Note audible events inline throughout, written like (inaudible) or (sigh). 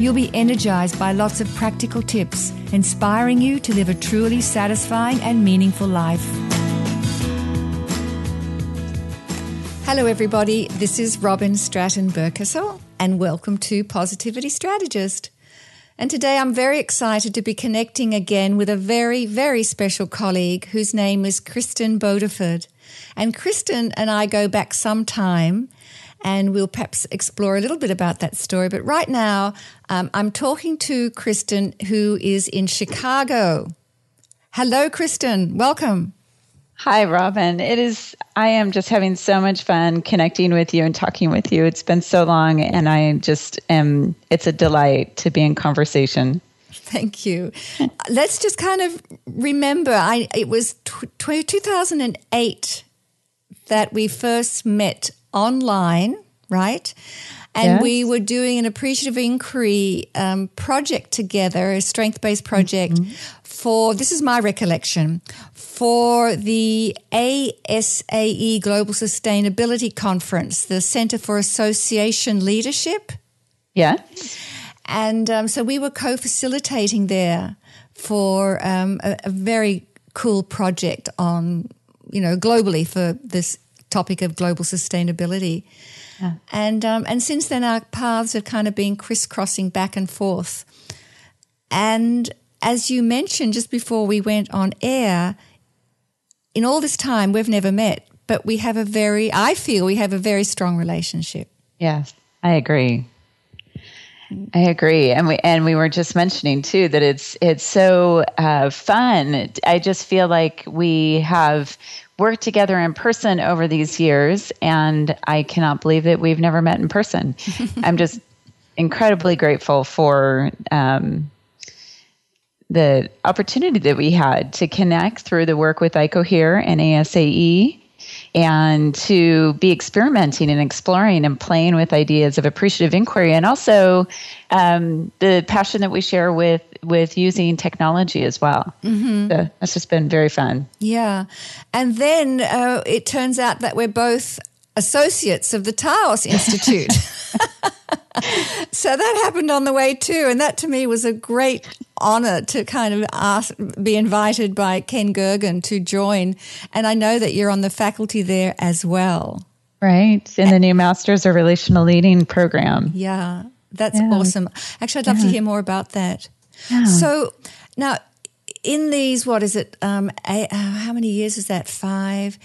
You'll be energized by lots of practical tips, inspiring you to live a truly satisfying and meaningful life. Hello, everybody. This is Robyn Stratton Berkessel, and welcome to Positivity Strategist. And today I'm very excited to be connecting again with a very, very special colleague whose name is Kristin Bodiford. And Kristin and I go back some time and we'll perhaps explore a little bit about that story. But right now, um, I'm talking to Kristin, who is in Chicago. Hello, Kristin. Welcome. Hi, Robyn. It is, I am just having so much fun connecting with you and talking with you. It's been so long, and I just am, it's a delight to be in conversation. Thank you. Let's just kind of remember I, it was t- 2008 that we first met online, right? And yes. we were doing an appreciative inquiry um, project together, a strength based project mm-hmm. for, this is my recollection, for the ASAE Global Sustainability Conference, the Center for Association Leadership. Yeah. And um, so we were co facilitating there for um, a, a very cool project on, you know, globally for this topic of global sustainability. Yeah. And um, and since then, our paths have kind of been crisscrossing back and forth. And as you mentioned just before we went on air, in all this time we've never met, but we have a very, I feel we have a very strong relationship. Yes, I agree. I agree, and we and we were just mentioning too that it's it's so uh, fun. I just feel like we have worked together in person over these years, and I cannot believe that we've never met in person. (laughs) I'm just incredibly grateful for um, the opportunity that we had to connect through the work with ICOHERE and ASAE and to be experimenting and exploring and playing with ideas of appreciative inquiry and also um, the passion that we share with with using technology as well. Mm-hmm. So that's just been very fun. Yeah, and then uh, it turns out that we're both associates of the Taos Institute. (laughs) (laughs) (laughs) so that happened on the way too, and that to me was a great honor to kind of ask, be invited by Ken Gergen to join. And I know that you're on the faculty there as well. Right, in the new Masters of Relational Leading program. Yeah, that's yeah. awesome. Actually, I'd love yeah. to hear more about that. Yeah. So now, in these, what is it? Um, eight, uh, how many years is that? Five,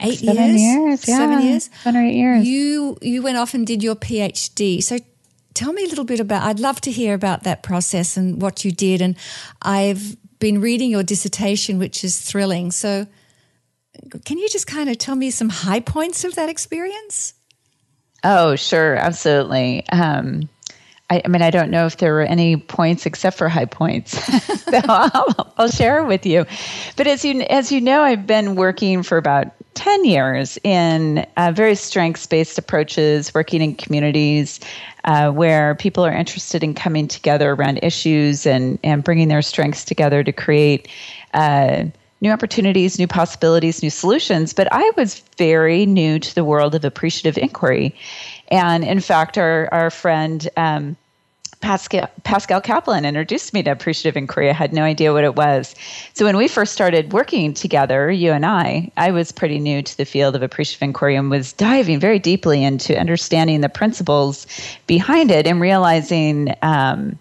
eight Seven years? years yeah. Seven years. Seven or eight years. You you went off and did your PhD. So tell me a little bit about. I'd love to hear about that process and what you did. And I've been reading your dissertation, which is thrilling. So can you just kind of tell me some high points of that experience? Oh, sure, absolutely. Um, I, I, mean, I don't know if there were any points except for high points. (laughs) so I'll, I'll, share with you. But as you as you know, I've been working for about ten years in uh, very strengths based approaches, working in communities uh, where people are interested in coming together around issues and and bringing their strengths together to create. Uh, new opportunities, new possibilities, new solutions. But I was very new to the world of appreciative inquiry. And in fact, our, our friend um, Pascal, Pascal Kaplan introduced me to appreciative inquiry. I had no idea what it was. So when we first started working together, you and I, I was pretty new to the field of appreciative inquiry and was diving very deeply into understanding the principles behind it and realizing um,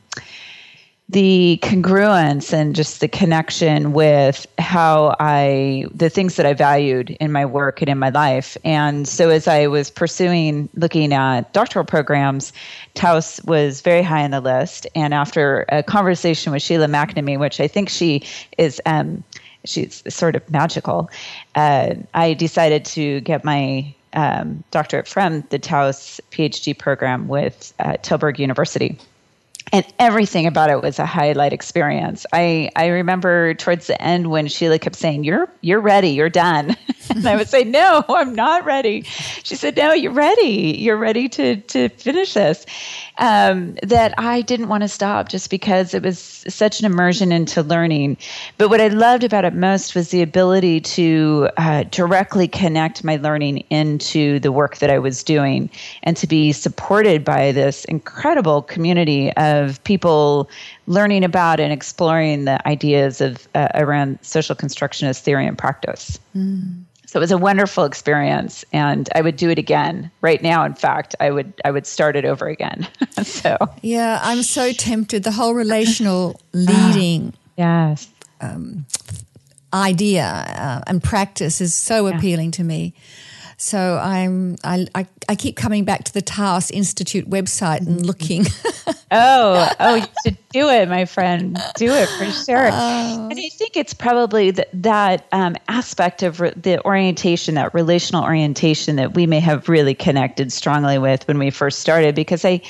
the congruence and just the connection with how I, the things that I valued in my work and in my life. And so as I was pursuing looking at doctoral programs, Taos was very high on the list. And after a conversation with Sheila McNamee, which I think she is, um, she's sort of magical, uh, I decided to get my um, doctorate from the Taos PhD program with uh, Tilburg University. And everything about it was a highlight experience. I, I remember towards the end when Sheila kept saying, "You're you're ready, you're done," (laughs) and I would say, "No, I'm not ready." She said, "No, you're ready. You're ready to to finish this." Um, that I didn't want to stop just because it was such an immersion into learning. But what I loved about it most was the ability to uh, directly connect my learning into the work that I was doing, and to be supported by this incredible community of of people learning about and exploring the ideas of uh, around social constructionist theory and practice. Mm. So it was a wonderful experience, and I would do it again right now. In fact, I would I would start it over again. (laughs) so yeah, I'm so tempted. The whole relational (laughs) leading, yes, um, idea uh, and practice is so yeah. appealing to me. So I'm I, I, I keep coming back to the Taos Institute website and looking. (laughs) oh, oh, you should do it, my friend. Do it for sure. Oh. And I think it's probably that that um, aspect of re- the orientation, that relational orientation, that we may have really connected strongly with when we first started, because I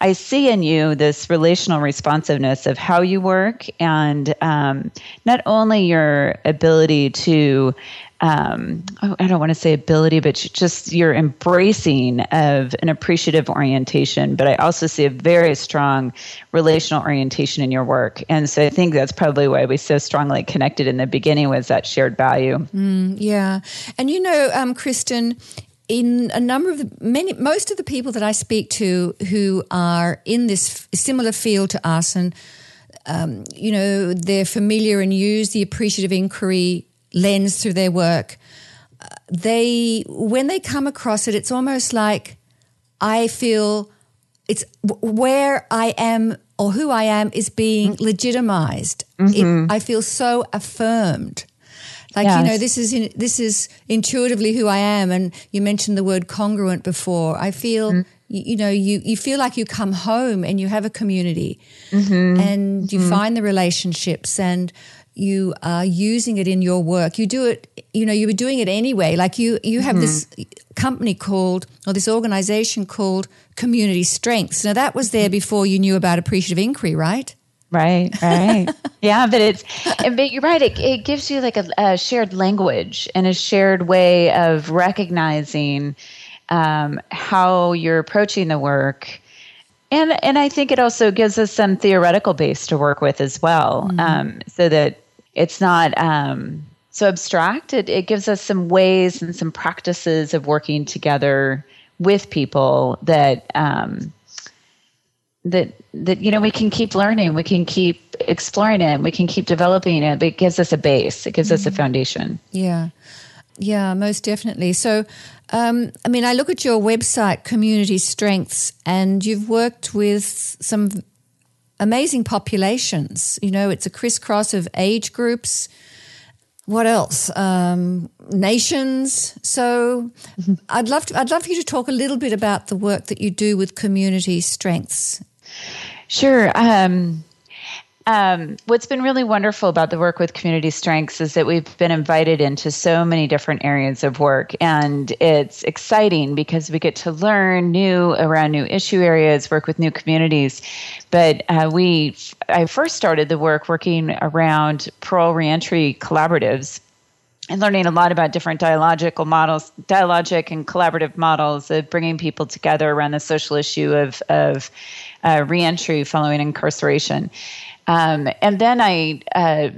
I see in you this relational responsiveness of how you work, and um, not only your ability to um, oh, I don't want to say ability, but just your embracing of an appreciative orientation. But I also see a very strong relational orientation in your work, and so I think that's probably why we so strongly connected in the beginning was that shared value. Mm, yeah, and you know, um, Kristin, in a number of the many most of the people that I speak to who are in this similar field to us and um, you know they're familiar and use the appreciative inquiry lens through their work, they when they come across it, it's almost like I feel it's where I am or who I am is being mm-hmm. legitimized. Mm-hmm. It, I feel so affirmed. Like yes. you know, this is in, this is intuitively who I am, and you mentioned the word congruent before. I feel mm-hmm. you, you, know you you feel like you come home and you have a community, mm-hmm. and you mm-hmm. find the relationships and you are using it in your work. You do it, you know, you were doing it anyway. Like you, you have mm-hmm. this company called, or this organization called Community Strengths. Now that was there mm-hmm. before you knew about appreciative inquiry, right? Right, right. (laughs) yeah, but it's, but you're right. It, it gives you like a, a shared language and a shared way of recognizing um, how you're approaching the work and and I think it also gives us some theoretical base to work with as well, mm-hmm. um, so that it's not um, so abstract. It, it gives us some ways and some practices of working together with people that um, that that you know we can keep learning, we can keep exploring it, we can keep developing it. But it gives us a base. It gives mm-hmm. us a mm-hmm. foundation. Yeah, yeah, most definitely. So um, I mean, I look at your website, Community Strengths, and you've worked with some amazing populations. You know, it's a crisscross of age groups. What else? Um, nations. So, mm-hmm. (laughs) I'd love to. I'd love for you to talk a little bit about the work that you do with Community Strengths. Sure. Um, um, what's been really wonderful about the work with Community Strengths is that we've been invited into so many different areas of work, and it's exciting because we get to learn new around new issue areas, work with new communities. But uh, we, I first started the work working around parole reentry collaboratives and learning a lot about different dialogical models, dialogic and collaborative models of bringing people together around the social issue of, of uh, reentry following incarceration. Um, and then I uh,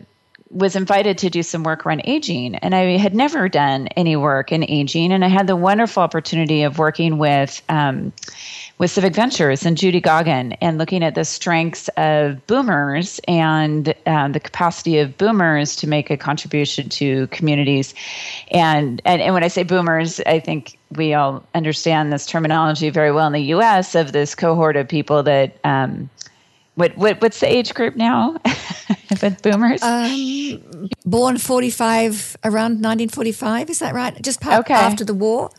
was invited to do some work around aging, and I had never done any work in aging, and I had the wonderful opportunity of working with. Um, with Civic Ventures and Judy Goggin, and looking at the strengths of boomers and um, the capacity of boomers to make a contribution to communities. And, and and when I say boomers, I think we all understand this terminology very well in the U.S. of this cohort of people that um, what, what what's the age group now (laughs) with boomers? Um, born 45 around 1945 is that right? Just okay. after the war.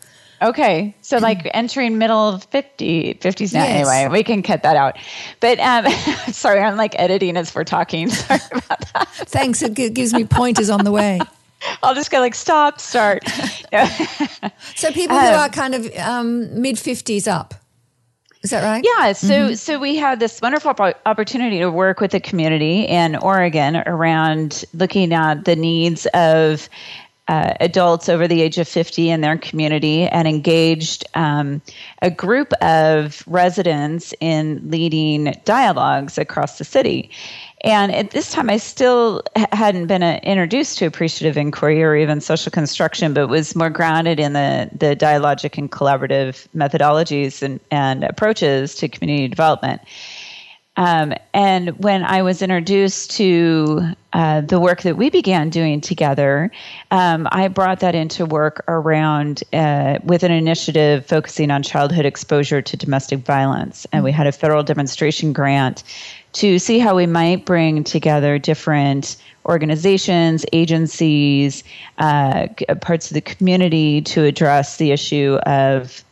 Okay. So like (clears throat) entering middle 50 50s now yes. anyway. We can cut that out. But um, (laughs) sorry, I'm like editing as we're talking. (laughs) Sorry about that. Thanks. It gives me pointers on the way. I'll just go like stop, start. so people who um, are kind of um, mid 50s up. Is that right? Yeah. So, mm-hmm. so we had this wonderful opportunity to work with the community in Oregon around looking at the needs of uh, adults over the age of 50 in their community and engaged um, a group of residents in leading dialogues across the city. And at this time, I still hadn't been uh, introduced to appreciative inquiry or even social construction, but was more grounded in the, the dialogic and collaborative methodologies and, and approaches to community development. Um, and when I was introduced to uh, the work that we began doing together, um, I brought that into work around uh, with an initiative focusing on childhood exposure to domestic violence. And we had a federal demonstration grant to see how we might bring together different organizations, agencies, uh, parts of the community to address the issue of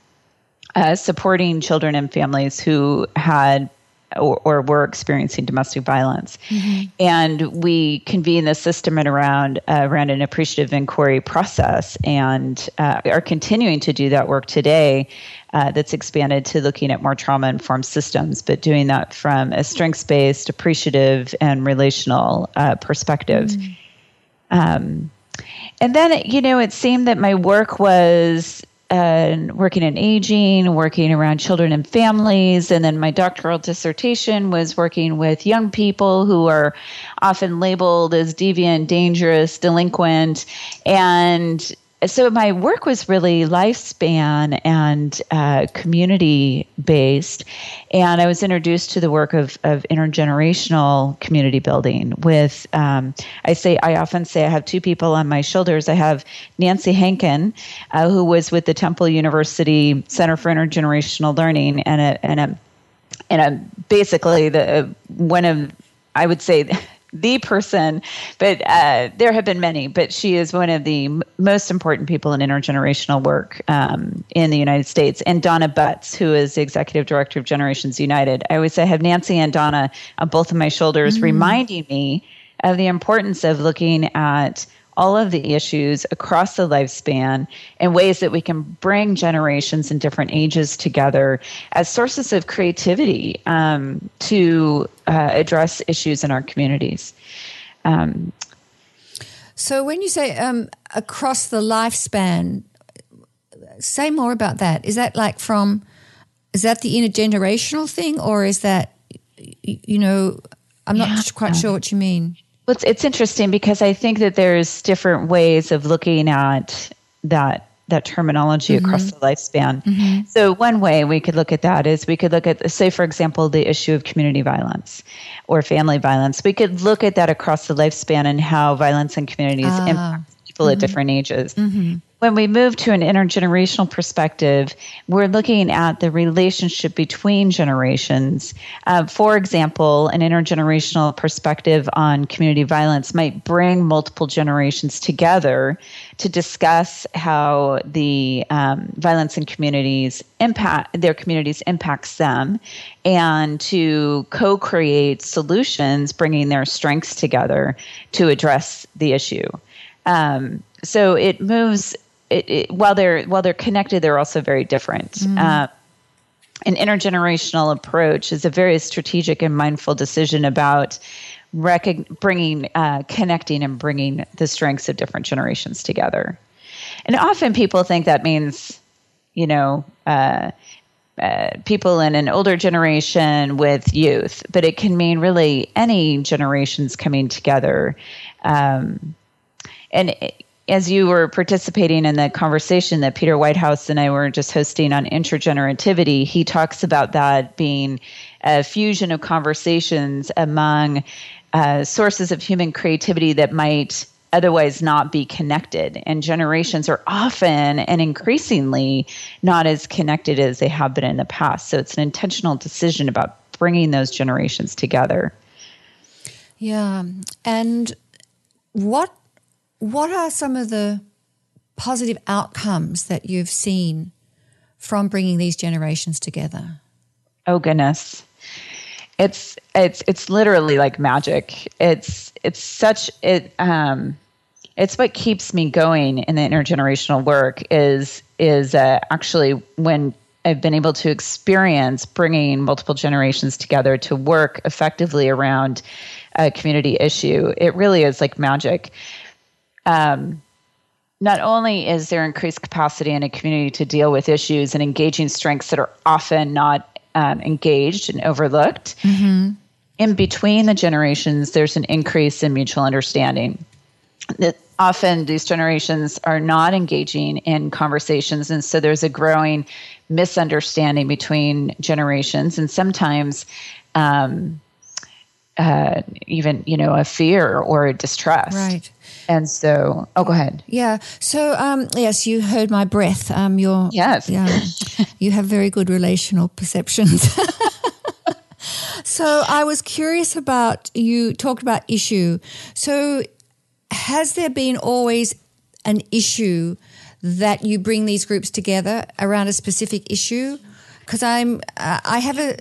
uh, supporting children and families who had or, or were experiencing domestic violence. Mm-hmm. And we convene the system around uh, around an appreciative inquiry process, and uh, are continuing to do that work today. Uh, that's expanded to looking at more trauma informed systems, but doing that from a strengths based, appreciative, and relational uh, perspective. Mm-hmm. Um, and then, you know, it seemed that my work was and working in aging, working around children and families. And then my doctoral dissertation was working with young people who are often labeled as deviant, dangerous, delinquent. And so my work was really lifespan and uh, community based and i was introduced to the work of, of intergenerational community building with um, i say i often say i have two people on my shoulders. I have nancy henkin uh, who was with the temple university center for intergenerational learning and a, and a and a, basically the one of I would say the person, but uh, there have been many, but she is one of the m- most important people in intergenerational work um, in the United States. And Donna Butts, who is the executive director of Generations United. I always say I have Nancy and Donna on both of my shoulders, mm-hmm. reminding me of the importance of looking at all of the issues across the lifespan in ways that we can bring generations and different ages together as sources of creativity um, to uh, address issues in our communities. Um, so, when you say um, across the lifespan, say more about that. Is that like from, is that the intergenerational thing, or is that, you know, I'm not yeah. quite sure what you mean. Well, it's, it's interesting because I think that there's different ways of looking at that that terminology mm-hmm. across the lifespan. Mm-hmm. So one way we could look at that is we could look at say for example the issue of community violence or family violence. We could look at that across the lifespan and how violence in communities impact people mm-hmm. at different ages. When we move to an intergenerational perspective, we're looking at the relationship between generations. Uh, for example, an intergenerational perspective on community violence might bring multiple generations together to discuss how the um, violence in communities impact their communities impacts them, and to co-create solutions, bringing their strengths together to address the issue. Um, so it moves it, it, while they're while they're connected, they're also very different. Mm. Uh, an intergenerational approach is a very strategic and mindful decision about bringing, uh, connecting, and bringing the strengths of different generations together. And often people think that means, you know, uh, uh, people in an older generation with youth, but it can mean really any generations coming together. Um, and it, as you were participating in the conversation that Peter Whitehouse and I were just hosting on intergenerativity, he talks about that being a fusion of conversations among uh, sources of human creativity that might otherwise not be connected. And generations are often and increasingly not as connected as they have been in the past. So it's an intentional decision about bringing those generations together. Yeah. And what what are some of the positive outcomes that you've seen from bringing these generations together? Oh goodness. It's it's it's literally like magic. It's it's such it um it's what keeps me going in the intergenerational work is is uh, actually when I've been able to experience bringing multiple generations together to work effectively around a community issue, it really is like magic. Um, not only is there increased capacity in a community to deal with issues and engaging strengths that are often not um, engaged and overlooked, mm-hmm. in between the generations, there's an increase in mutual understanding. That often these generations are not engaging in conversations, and so there's a growing misunderstanding between generations, and sometimes. Um, uh, even you know a fear or a distrust. Right. And so oh go ahead. Yeah. So um yes you heard my breath. Um you're yes. yeah. (laughs) You have very good relational perceptions. (laughs) So i was curious about you talked about issue. So has there been always an issue that you bring these groups together around a specific issue? Because i'm uh, i have a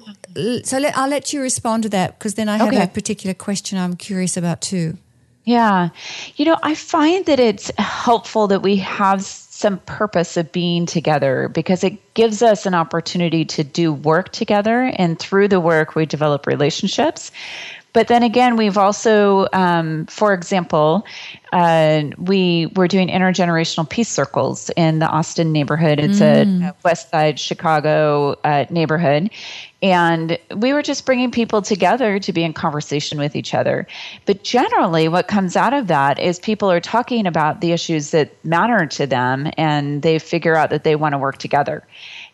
so let, I'll let you respond to that because then I have okay. a particular question I'm curious about too. Yeah. You know, I find that it's helpful that we have some purpose of being together because it gives us an opportunity to do work together. And through the work, we develop relationships. But then again, we've also, um, for example, uh, we were doing intergenerational peace circles in the Austin neighborhood. It's mm. a West Side Chicago uh, neighborhood, and we were just bringing people together to be in conversation with each other. But generally, what comes out of that is people are talking about the issues that matter to them, and they figure out that they want to work together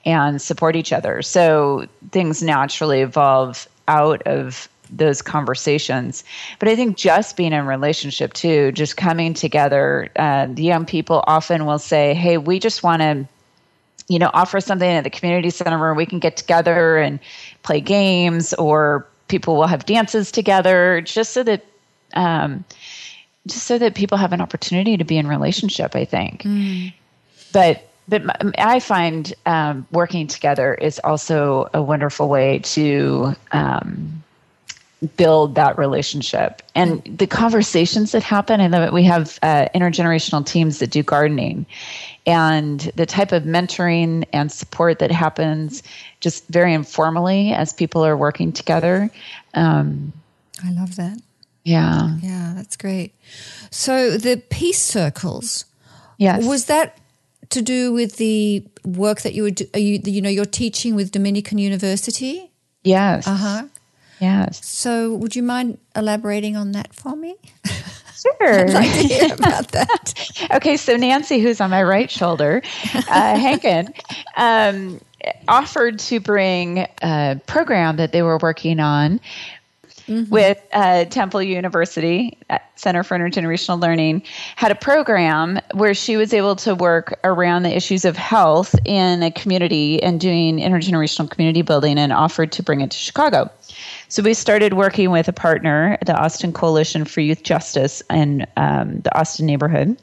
and support each other. So things naturally evolve out of those conversations. But I think just being in relationship too, just coming together, uh, the young people often will say, "Hey, we just want to." You know, offer something at the community center where we can get together and play games, or people will have dances together, just so that um, just so that people have an opportunity to be in relationship. I think, mm. but but I find um, working together is also a wonderful way to um, build that relationship. And the conversations that happen and that we have uh, intergenerational teams that do gardening. And the type of mentoring and support that happens just very informally as people are working together um, i love that. Yeah. Yeah that's great. So the peace circles yes. was that to do with the work that you were you, you know you're teaching with dominican university? Yes. Uh-huh Yes. So, would you mind elaborating on that for me? Sure. (laughs) I'd like to hear about that. (laughs) okay, so Nancy, who's on my right shoulder, uh, (laughs) Henkin, um, offered to bring a program that they were working on Mm-hmm. with uh, Temple University Center for Intergenerational Learning had a program where she was able to work around the issues of health in a community and doing intergenerational community building and offered to bring it to Chicago. So we started working with a partner, the Austin Coalition for Youth Justice and um, the Austin neighborhood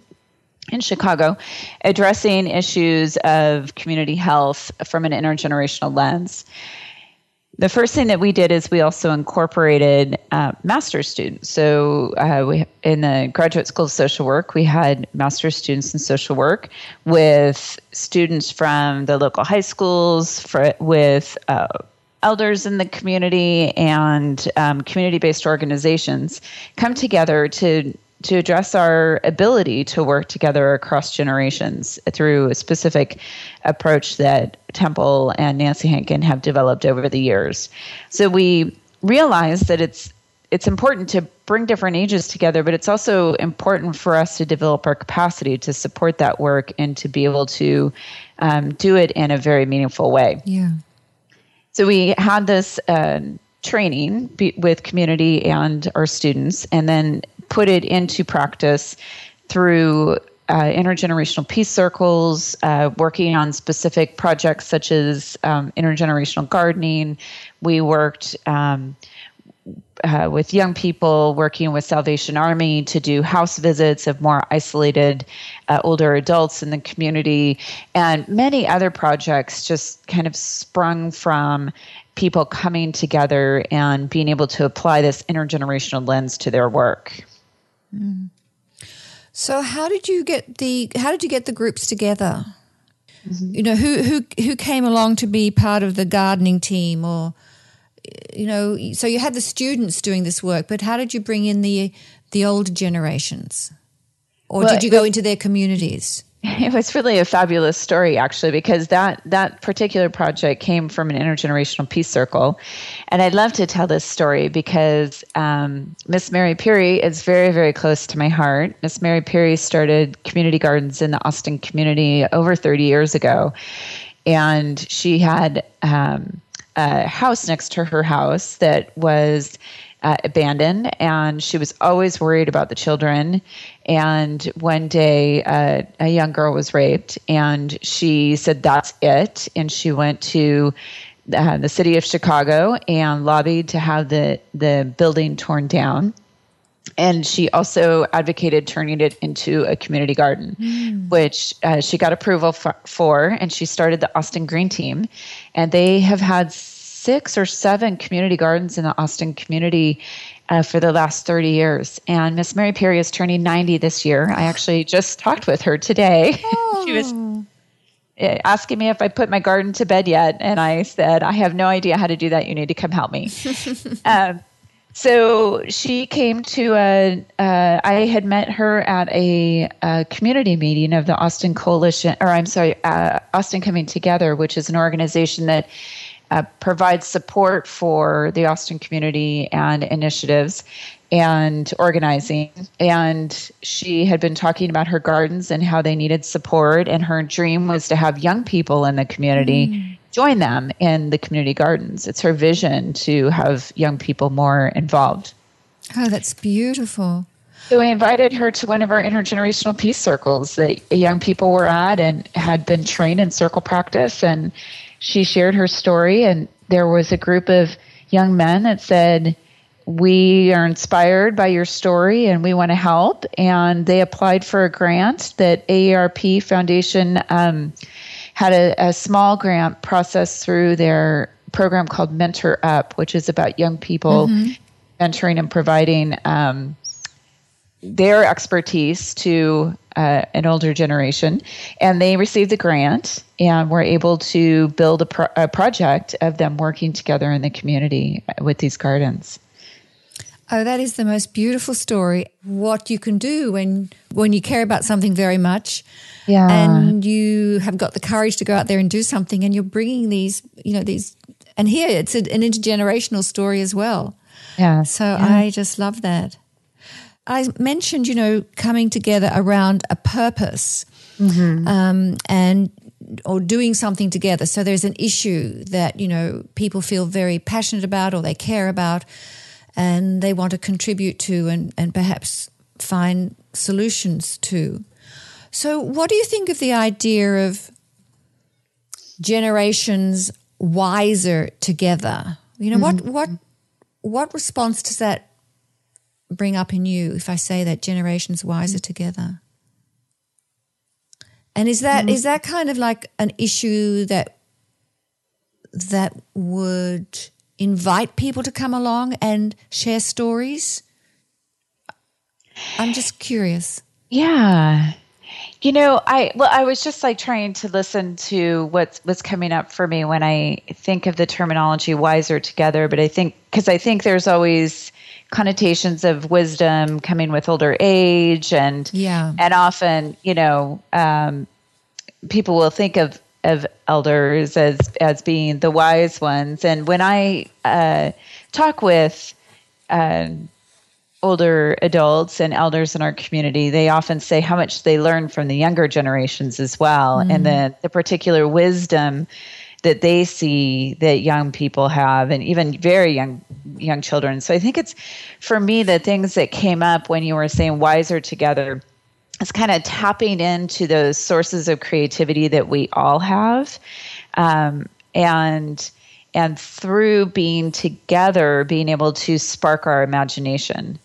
in Chicago, addressing issues of community health from an intergenerational lens. The first thing that we did is we also incorporated uh, master's students. So uh, we in the graduate school of social work, we had master's students in social work with students from the local high schools, for, with uh, elders in the community and um, community-based organizations come together to to address our ability to work together across generations through a specific approach that Temple and Nancy Henkin have developed over the years. So we realize that it's it's important to bring different ages together, but it's also important for us to develop our capacity to support that work and to be able to um, do it in a very meaningful way. Yeah. So we had this uh, training be- with community and our students, and then put it into practice through uh, intergenerational peace circles, uh, working on specific projects such as um, intergenerational gardening. We worked um, uh, with young people working with Salvation Army to do house visits of more isolated uh, older adults in the community, and many other projects just kind of sprung from people coming together and being able to apply this intergenerational lens to their work. Mm. So, how did you get the how did you get the groups together? mm-hmm. you know, who who who came along to be part of the gardening team, or you know, so you had the students doing this work, but how did you bring in the the older generations, or well, did you go into their communities? (laughs) It was really a fabulous story, actually, because that that particular project came from an intergenerational peace circle, and I'd love to tell this story because um, Miss Mary Peary is very, very close to my heart. Miss Mary Peary started community gardens in the Austin community over 30 years ago, and she had um, a house next to her house that was uh, abandoned, and she was always worried about the children. And one day, uh, a young girl was raped, and she said, That's it. And she went to uh, the city of Chicago and lobbied to have the, the building torn down. And she also advocated turning it into a community garden, mm. which uh, she got approval for, for, and she started the Austin Green Team. And they have had six or seven community gardens in the Austin community uh, for the last 30 years. And Miss Mary Perry is turning 90 this year. I actually just (laughs) talked with her today. Oh. (laughs) she was oh. asking me if I put my garden to bed yet. And I said, I have no idea how to do that. You need to come help me. (laughs) um, so she came to a. Uh, I had met her at a, a, community meeting of the Austin Coalition, or I'm sorry, uh, Austin Coming Together, which is an organization that uh, provides support for the Austin community and initiatives and organizing. And she had been talking about her gardens and how they needed support. And her dream was to have young people in the community mm. join them in the community gardens. It's her vision to have young people more involved. Oh, that's beautiful. So we invited her to one of our intergenerational peace circles that young people were at and had been trained in circle practice. And she shared her story, and there was a group of young men that said, we are inspired by your story and we want to help. And they applied for a grant that AARP Foundation um, had a, a, small grant process through their program called Mentor Up, which is about young people mm-hmm. mentoring and providing um, their expertise to uh, an older generation. And they received the grant and were able to build a, pro- a project of them working together in the community with these gardens. Oh, that is the most beautiful story. What you can do when when you care about something very much, yeah, and you have got the courage to go out there and do something, and you're bringing these, you know, these, and here it's a, an intergenerational story as well. Yeah. So yeah. I just love that. I mentioned, you know, coming together around a purpose mm-hmm. um, and or doing something together. So there's an issue that you know people feel very passionate about or they care about, and they want to contribute to and and perhaps find solutions to. So, what do you think of the idea of generations wiser together? You know, mm-hmm. what what what response does that bring up in you if I say that generations wiser together? And is that mm. is that kind of like an issue that that would invite people to come along and share stories? I'm just curious. Yeah. You know, I well, I was just like trying to listen to what's what's coming up for me when I think of the terminology wiser together, but I think because I think there's always connotations of wisdom coming with older age and yeah. and often you know um, people will think of of elders as as being the wise ones. And when i uh, talk with uh, older adults and elders in our community they often say how much they learn from the younger generations as well. Mm. and then the particular wisdom that they see that young people have and even very young young children. So i think it's for me the things that came up when you were saying wiser together is kind of tapping into those sources of creativity that we all have. Um, and and through being together being able to spark our imagination.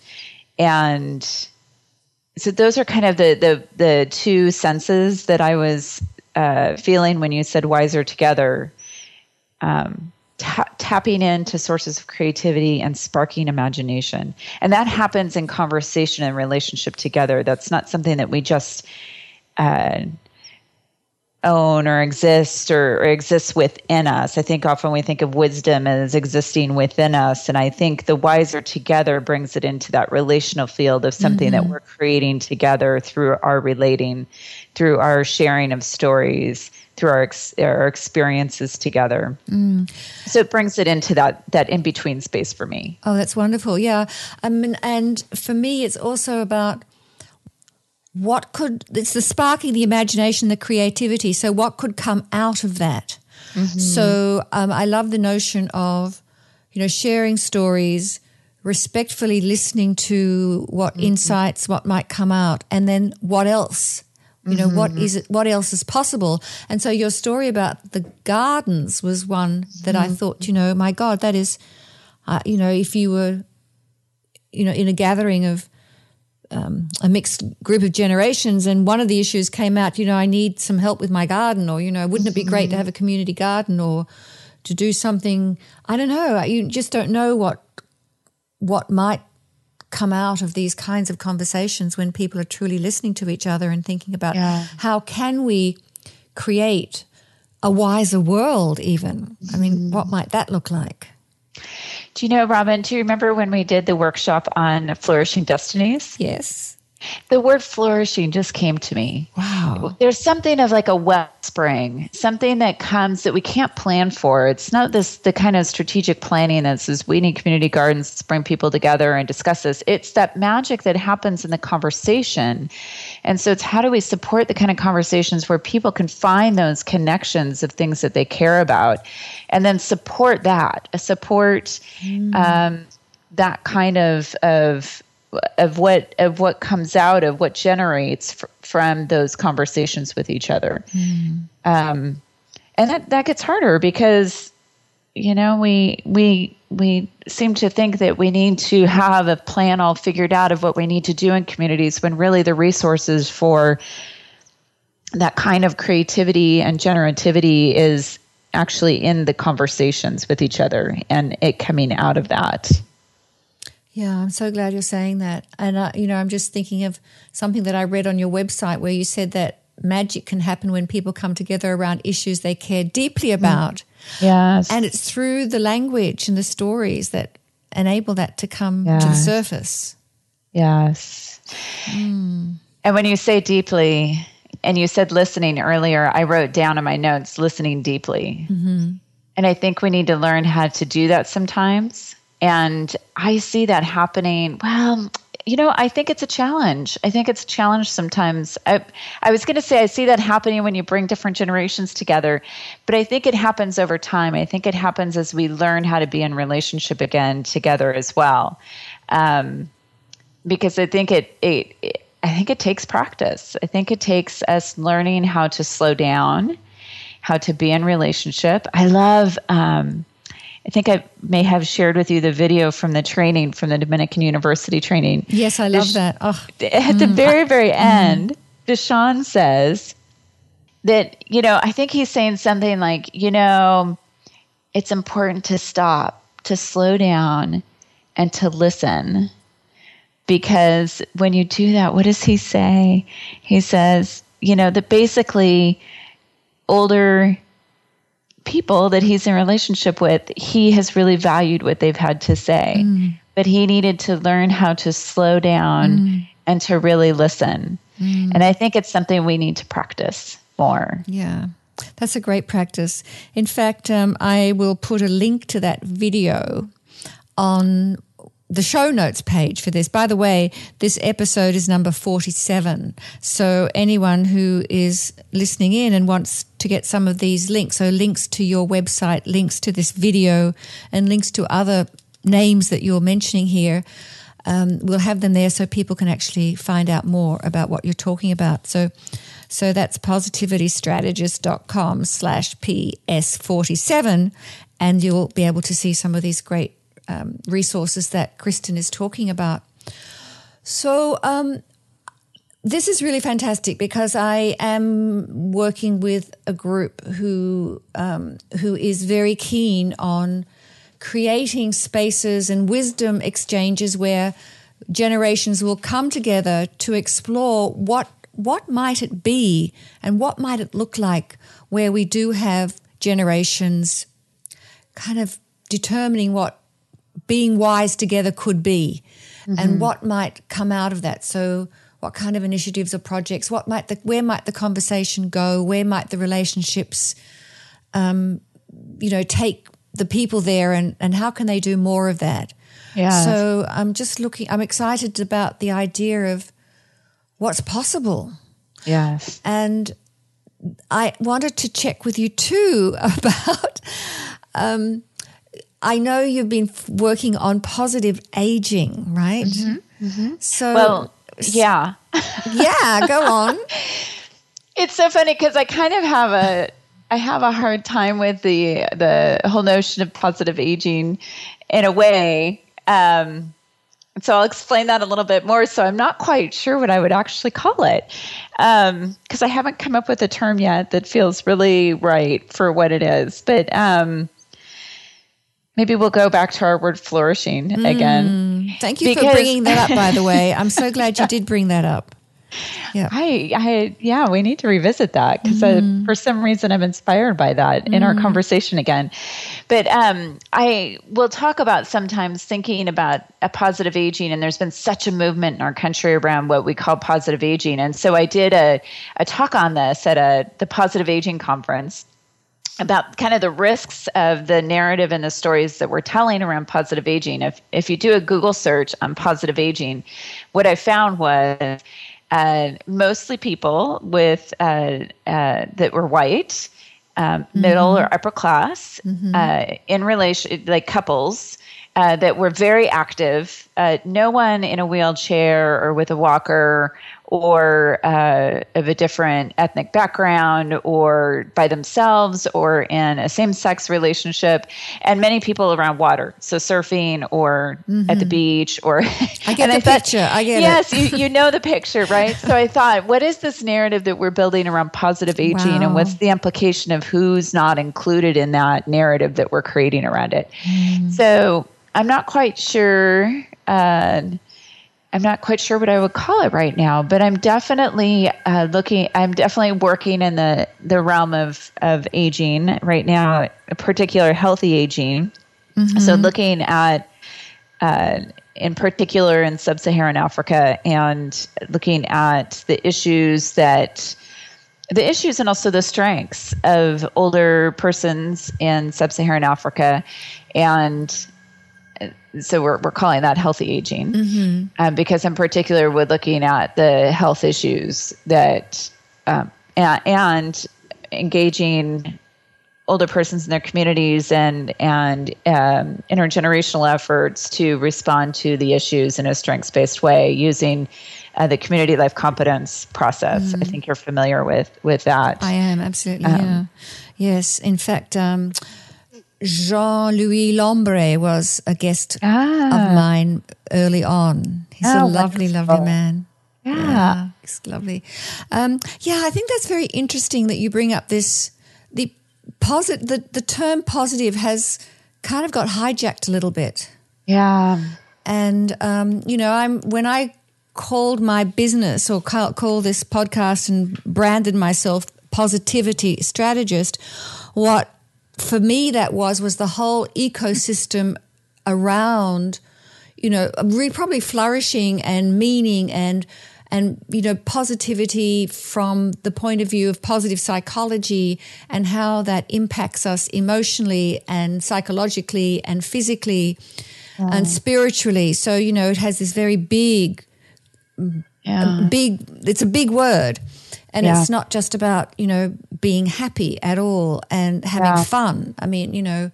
And so those are kind of the the, the two senses that i was uh, feeling when you said wiser together um, ta- tapping into sources of creativity and sparking imagination. And that happens in conversation and relationship together. That's not something that we just uh, own or exist or, or exists within us. I think often we think of wisdom as existing within us. And I think the wiser together brings it into that relational field of something mm-hmm. that we're creating together through our relating, through our sharing of stories, through our, ex- our experiences together. Mm. So it brings it into that, that in between space for me. Oh, that's wonderful. Yeah. I mean, and for me, it's also about what could it's the sparking the imagination the creativity so what could come out of that mm-hmm. so um, i love the notion of you know sharing stories respectfully listening to what mm-hmm. insights what might come out and then what else you know mm-hmm. what is it what else is possible and so your story about the gardens was one that i mm-hmm. thought you know my god that is uh, you know if you were you know in a gathering of um, a mixed group of generations, and one of the issues came out. You know, I need some help with my garden, or you know, wouldn't it be great to have a community garden, or to do something? I don't know. You just don't know what what might come out of these kinds of conversations when people are truly listening to each other and thinking about yeah. how can we create a wiser world even i mean what might that look like do you know, Robyn, do you remember when we did the workshop on flourishing destinies? Yes. The word flourishing just came to me. Wow. There's something of like a wellspring, something that comes that we can't plan for. It's not this the kind of strategic planning that says we need community gardens to bring people together and discuss this. It's that magic that happens in the conversation. And so it's how do we support the kind of conversations where people can find those connections of things that they care about and then support that, support mm. um, that kind of of of what of what comes out of what generates fr- from those conversations with each other mm. um, and that that gets harder because you know we we we seem to think that we need to have a plan all figured out of what we need to do in communities when really the resources for that kind of creativity and generativity is actually in the conversations with each other and it coming out of that yeah, I'm so glad you're saying that. And, uh, you know, I'm just thinking of something that I read on your website where you said that magic can happen when people come together around issues they care deeply mm. about. Yes. And it's through the language and the stories that enable that to come yes. to the surface. Yes. Mm. And when you say deeply, and you said listening earlier, I wrote down in my notes listening deeply. Mm-hmm. And I think we need to learn how to do that sometimes. And I see that happening. Well, you know, I think it's a challenge. I think it's a challenge sometimes. I, I was going to say, I see that happening when you bring different generations together, but I think it happens over time. I think it happens as we learn how to be in relationship again together as well. Um, because I think it, it, it, I think it takes practice. I think it takes us learning how to slow down, how to be in relationship. I love, um, I think I may have shared with you the video from the training from the Dominican University training. Yes, I love that. Oh. At the mm. very, very mm. end, Deshaun says that, you know, I think he's saying something like, you know, it's important to stop, to slow down, and to listen. Because when you do that, what does he say? He says, you know, that basically older people that he's in relationship with, he has really valued what they've had to say. Mm. But he needed to learn how to slow down mm. and to really listen. Mm. And I think it's something we need to practice more. Yeah. That's a great practice. In fact, um, I will put a link to that video on the show notes page for this. By the way, this episode is number 47. So anyone who is listening in and wants to get some of these links, so links to your website, links to this video, and links to other names that you're mentioning here, um, we'll have them there so people can actually find out more about what you're talking about. So, so that's positivitystrategist.com slash PS47, and you'll be able to see some of these great um, resources that Kristin is talking about. So, um, this is really fantastic because I am working with a group who um, who is very keen on creating spaces and wisdom exchanges where generations will come together to explore what what might it be and what might it look like where we do have generations kind of determining what being wise together could be mm-hmm. and what might come out of that. So what kind of initiatives or projects, what might the, where might the conversation go? Where might the relationships, um, you know, take the people there and, and how can they do more of that? Yeah. So I'm just looking, I'm excited about the idea of what's possible. Yes. And I wanted to check with you too (laughs) about. Um, I know you've been working on positive aging, right? Mm-hmm. Mm-hmm. So, well, yeah, yeah. Go (laughs) on. It's so funny because I kind of have a I have a hard time with the the whole notion of positive aging in a way. Um, so I'll explain that a little bit more. So I'm not quite sure what I would actually call it because um, I haven't come up with a term yet that feels really right for what it is. But um, maybe we'll go back to our word flourishing mm, again. Thank you because, for bringing that up, by the way. I'm so (laughs) glad you did bring that up. Yeah. I, I, yeah, we need to revisit that because mm-hmm. for some reason I'm inspired by that in our mm-hmm. conversation again. But um, I will talk about sometimes thinking about a positive aging, and there's been such a movement in our country around what we call positive aging. And so I did a, a talk on this at a the Positive Aging Conference about kind of the risks of the narrative and the stories that we're telling around positive aging. If if you do a Google search on positive aging, what I found was uh, mostly people with uh, uh, that were white, um, mm-hmm. middle or upper class, mm-hmm. Uh, in relation like couples uh, that were very active. Uh, no one in a wheelchair or with a walker or uh, of a different ethnic background or by themselves or in a same sex relationship, and many people around water. So surfing or mm-hmm. at the mm-hmm. beach or. I get (laughs) the I thought, picture. I get yes, it. Yes, you, you know the picture, right? so I thought, what is this narrative that we're building around positive aging wow. and what's the implication of who's not included in that narrative that we're creating around it? Mm. So I'm not quite sure. Uh, I'm not quite sure what I would call it right now, but I'm definitely uh, looking. I'm definitely working in the the realm of of aging right now, particular healthy aging. Mm-hmm. So looking at, uh, in particular, in sub-Saharan Africa, and looking at the issues that the issues and also the strengths of older persons in sub-Saharan Africa, and so we're, we're calling that healthy aging mm-hmm. um, because in particular we're looking at the health issues that um, and, and, engaging older persons in their communities and and um, intergenerational efforts to respond to the issues in a strengths based way using uh, the community life competence process. Mm-hmm. I think you're familiar with with that. I am absolutely. Um, yeah. Yes. In fact. Jean Louis Lamboray was a guest ah. of mine early on. He's oh, a lovely, wonderful. lovely man. Yeah. yeah it's lovely. Um, yeah, I think that's very interesting that you bring up this the posit the, the term positive has kind of got hijacked a little bit. Yeah. And um, you know, I'm when I called my business or call, call this podcast and branded myself positivity strategist, what for me that was was the whole ecosystem around you know really probably flourishing and meaning and and you know positivity from the point of view of positive psychology and how that impacts us emotionally and psychologically and physically mm. and spiritually so you know it has this very big yeah. big it's a big word and yeah. it's not just about you know being happy at all and having yeah. fun i mean you know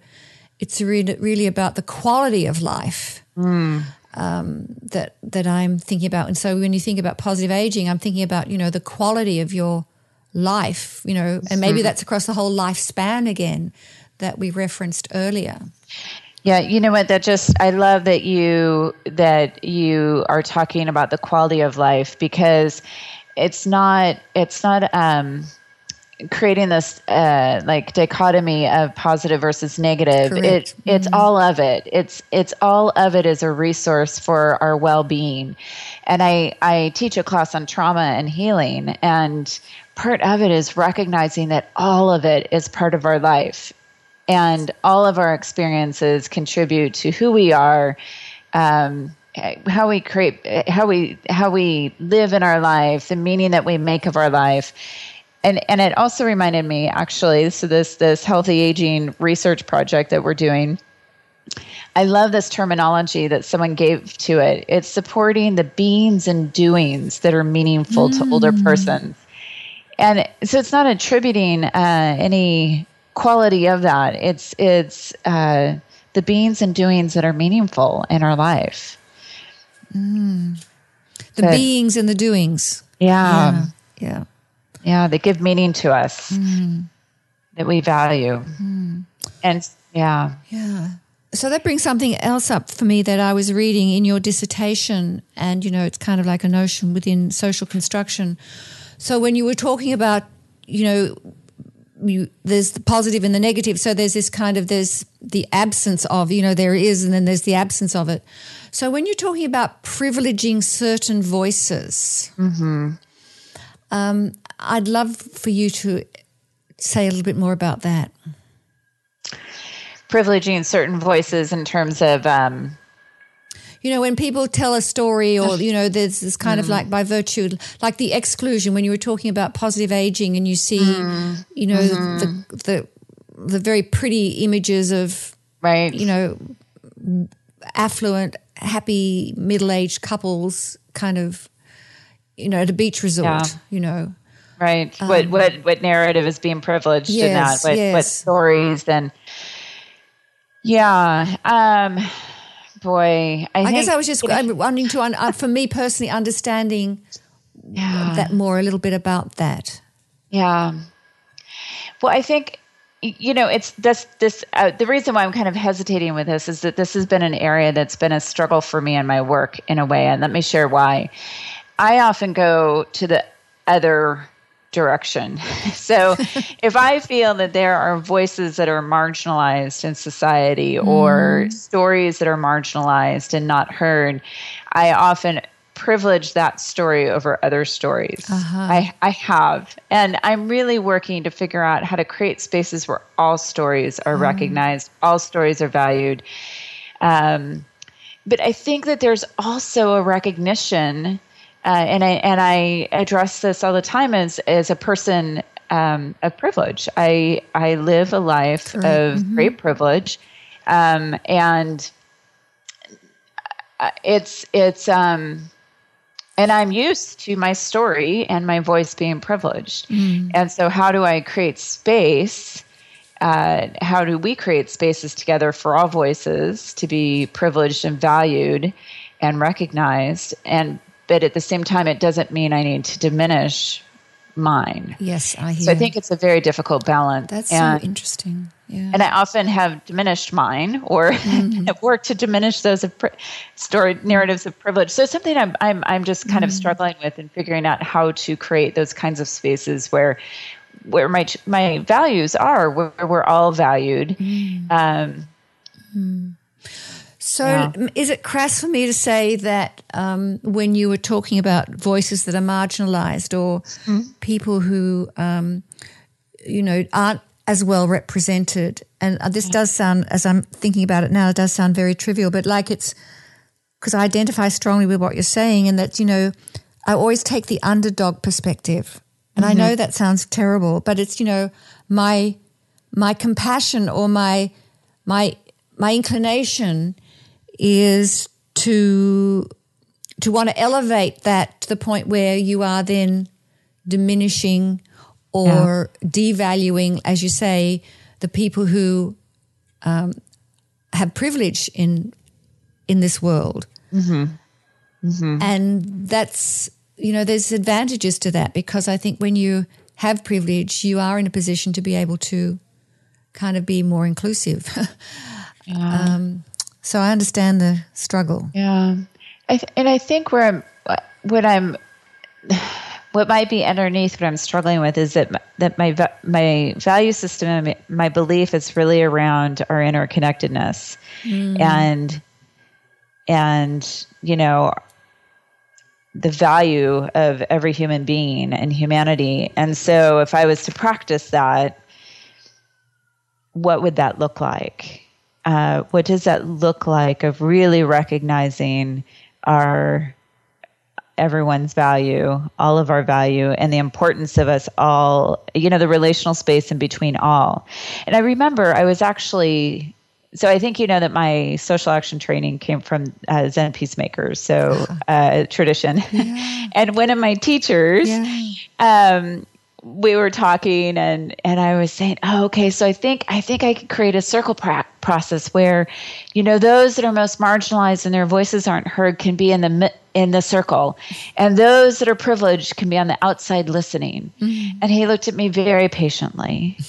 it's really really about the quality of life mm. um, that that i'm thinking about and so when you think about positive aging i'm thinking about you know the quality of your life you know and maybe mm. that's across the whole lifespan again that we referenced earlier yeah, you know what? That just I love that you that you are talking about the quality of life because it's not it's not um, creating this uh, like dichotomy of positive versus negative. Correct. It it's mm-hmm. all of it. It's it's all of it as a resource for our well being, and I, I teach a class on trauma and healing. And part of it is recognizing that all of it is part of our life. And all of our experiences contribute to who we are, um, how we create, how we how we live in our life, the meaning that we make of our life. And, and it also reminded me actually so this this healthy aging research project that we're doing I love this terminology that someone gave to it. It's supporting the beings and doings that are meaningful mm. to older mm. persons. And so it's not attributing uh, any quality of that. It's it's uh, the beings and doings that are meaningful in our life. Mm. The that, beings and the doings. Yeah. Yeah. Yeah. yeah they give meaning to us mm. that we value. Mm. And yeah. Yeah so that brings something else up for me that I was reading in your dissertation, and you know, it's kind of like a notion within social construction. So when you were talking about, you know, you, there's the positive and the negative. So there's this kind of there's the absence of, you know, there is, and then there's the absence of it. So when you're talking about privileging certain voices, mm-hmm. um, I'd love for you to say a little bit more about that privileging certain voices in terms of um, you know when people tell a story or you know there's this kind mm. of like by virtue like the exclusion when you were talking about positive aging and you see mm. you know mm-hmm. the the the very pretty images of right you know affluent happy middle-aged couples kind of you know at a beach resort yeah. you know right um, what what what narrative is being privileged yes, in that what, yes. what stories and yeah. Um, boy, I, I guess I was just wanting to, uh, for me personally, understanding yeah. that more, a little bit about that. Yeah. Well, I think you know it's this this uh, the reason why i'm kind of hesitating with this is that this has been an area that's been a struggle for me in my work in a way and let me share why i often go to the other direction. (laughs) so (laughs) if I feel that there are voices that are marginalized in society mm. or stories that are marginalized and not heard, I often privilege that story over other stories. Uh-huh. I, I have. And I'm really working to figure out how to create spaces where all stories are mm. recognized, all stories are valued. Um, but I think that there's also a recognition uh, and I and I address this all the time as as a person um, of privilege. I I live a life of mm-hmm. great privilege, um, and uh, it's it's um, and I'm used to my story and my voice being privileged. Mm. And so, how do I create space? Uh, how do we create spaces together for all voices to be privileged and valued and recognized? And but at the same time, it doesn't mean I need to diminish mine. Yes, I hear. So I think it's a very difficult balance. That's and, so interesting. Yeah. And I often have diminished mine or mm-hmm. (laughs) have worked to diminish those of pri- story narratives of privilege. So something I'm I'm I'm just kind mm-hmm. of struggling with and figuring out how to create those kinds of spaces where where my my values are, where we're all valued. Mm. Um, mm. So, yeah. is it crass for me to say that um, when you were talking about voices that are marginalized or mm. people who, um, you know, aren't as well represented, and uh, this does sound, as I'm thinking about it now, it does sound very trivial, but like it's because I identify strongly with what you're saying, and that, you know, I always take the underdog perspective. And mm-hmm. I know that sounds terrible, but it's, you know, my my compassion or my my my inclination is to to want to elevate that to the point where you are then diminishing or yeah. devaluing, as you say, the people who um, have privilege in in this world. Mm-hmm. Mm-hmm. And that's you know, there's advantages to that because I think when you have privilege, you are in a position to be able to kind of be more inclusive. (laughs) yeah. um, so I understand the struggle. Yeah. I th- and I think where I'm, what I'm, what might be underneath what I'm struggling with is that my, that my my value system and my belief is really around our interconnectedness, mm. and and you know, the value of every human being and humanity. And so, if I was to practice that, what would that look like? Uh, what does that look like of really recognizing our everyone's value, all of our value, and the importance of us all, you know, the relational space in between all. And I remember I was actually so I think you know that my social action training came from uh, Zen Peacemakers, so (laughs) uh, tradition. Yeah. (laughs) and one of my teachers, yeah. um, we were talking, and and I was saying, oh, okay, so I think I think I could create a circle pra- process where, you know, those that are most marginalized and their voices aren't heard can be in the in the circle, and those that are privileged can be on the outside listening. Mm-hmm. And he looked at me very patiently. (laughs)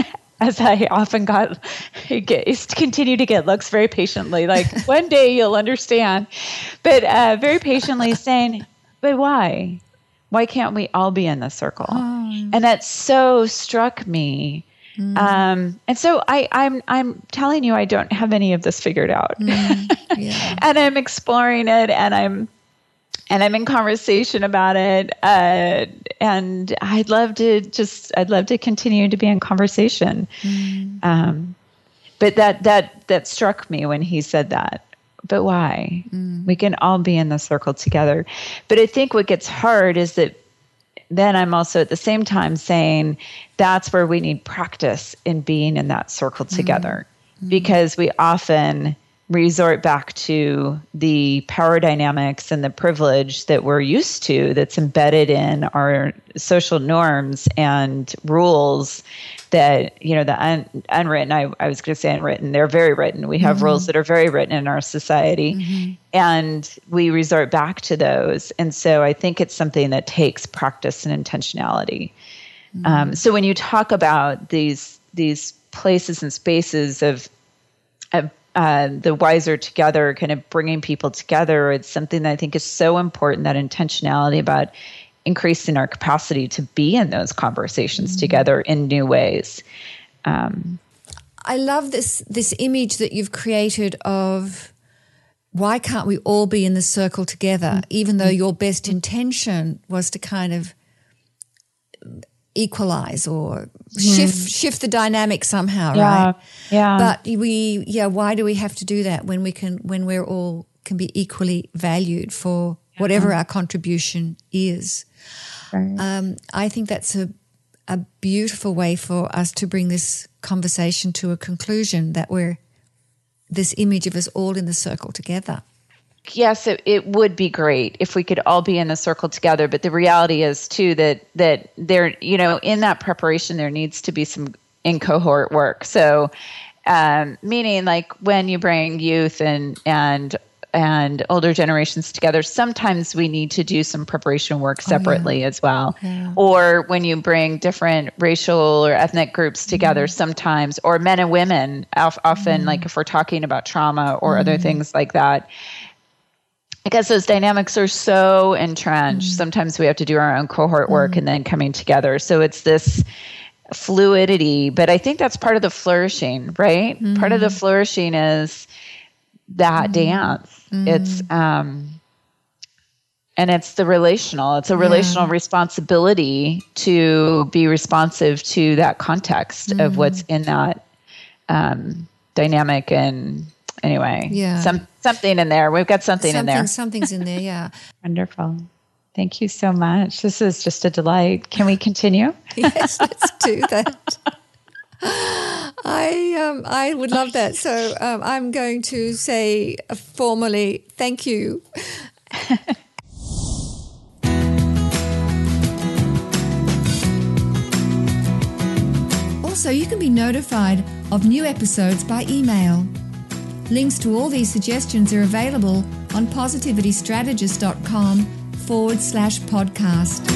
(laughs) as I often got, continue to get looks very patiently, like one day you'll understand, but uh, very patiently saying, but why? Why can't we all be in the circle? Oh. And that so struck me. Mm. Um, and so I, I'm I'm telling you, I don't have any of this figured out, mm. (laughs) yeah. and I'm exploring it, and I'm and I'm in conversation about it. Uh, and I'd love to just, I'd love to continue to be in conversation. Mm. Um, but that, that, that struck me when he said that. But why? Mm. We can all be in the circle together. But I think what gets hard is that then I'm also at the same time saying that's where we need practice in being in that circle mm. together. Mm. Because we often, resort back to the power dynamics and the privilege that we're used to that's embedded in our social norms and rules that you know the un, unwritten I, I was going to say unwritten they're very written we have mm-hmm. rules that are very written in our society mm-hmm. and we resort back to those and so i think it's something that takes practice and intentionality mm-hmm. um, so when you talk about these these places and spaces of of uh, the wiser together, kind of bringing people together. It's something that I think is so important that intentionality about increasing our capacity to be in those conversations mm-hmm. together in new ways. Um, I love this this image that you've created of why can't we all be in the circle together, mm-hmm. even though your best intention was to kind of equalize or shift mm. shift the dynamic somehow yeah, right? Yeah. But we yeah why do we have to do that when we can when we're all can be equally valued for whatever our contribution is? Right. um, i think that's a a beautiful way for us to bring this conversation to a conclusion that we're this image of us all in the circle together yes, it, it would be great if we could all be in a circle together. But the reality is too that that there, you know, in that preparation there needs to be some in cohort work. So, um, meaning like when you bring youth and and and older generations together, sometimes we need to do some preparation work separately oh, yeah. as well. Yeah. Or when you bring different racial or ethnic groups together, mm-hmm. sometimes, or men and women, often, mm-hmm. like if we're talking about trauma or mm-hmm. other things like that, because those dynamics are so entrenched. Mm-hmm. Sometimes we have to do our own cohort work mm-hmm. and then coming together. So it's this fluidity, but I think that's part of the flourishing, right? Mm-hmm. Part of the mm-hmm. flourishing is that mm-hmm. dance. Mm-hmm. It's um and it's the relational. It's a relational yeah. responsibility to be responsive to that context of what's in that um dynamic and anyway, yeah, some something in there. We've got something, something in there. Something's in there. Yeah. (laughs) Wonderful. Thank you so much. This is just a delight. Can we continue? (laughs) yes, let's do that. I um, I would love that. So um, I'm going to say formally thank you. (laughs) also, you can be notified of new episodes by email. Links to all these suggestions are available on positivitystrategist.com forward slash podcast.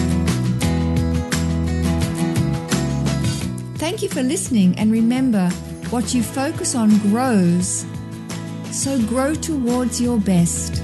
Thank you for listening, and remember what you focus on grows. So grow towards your best.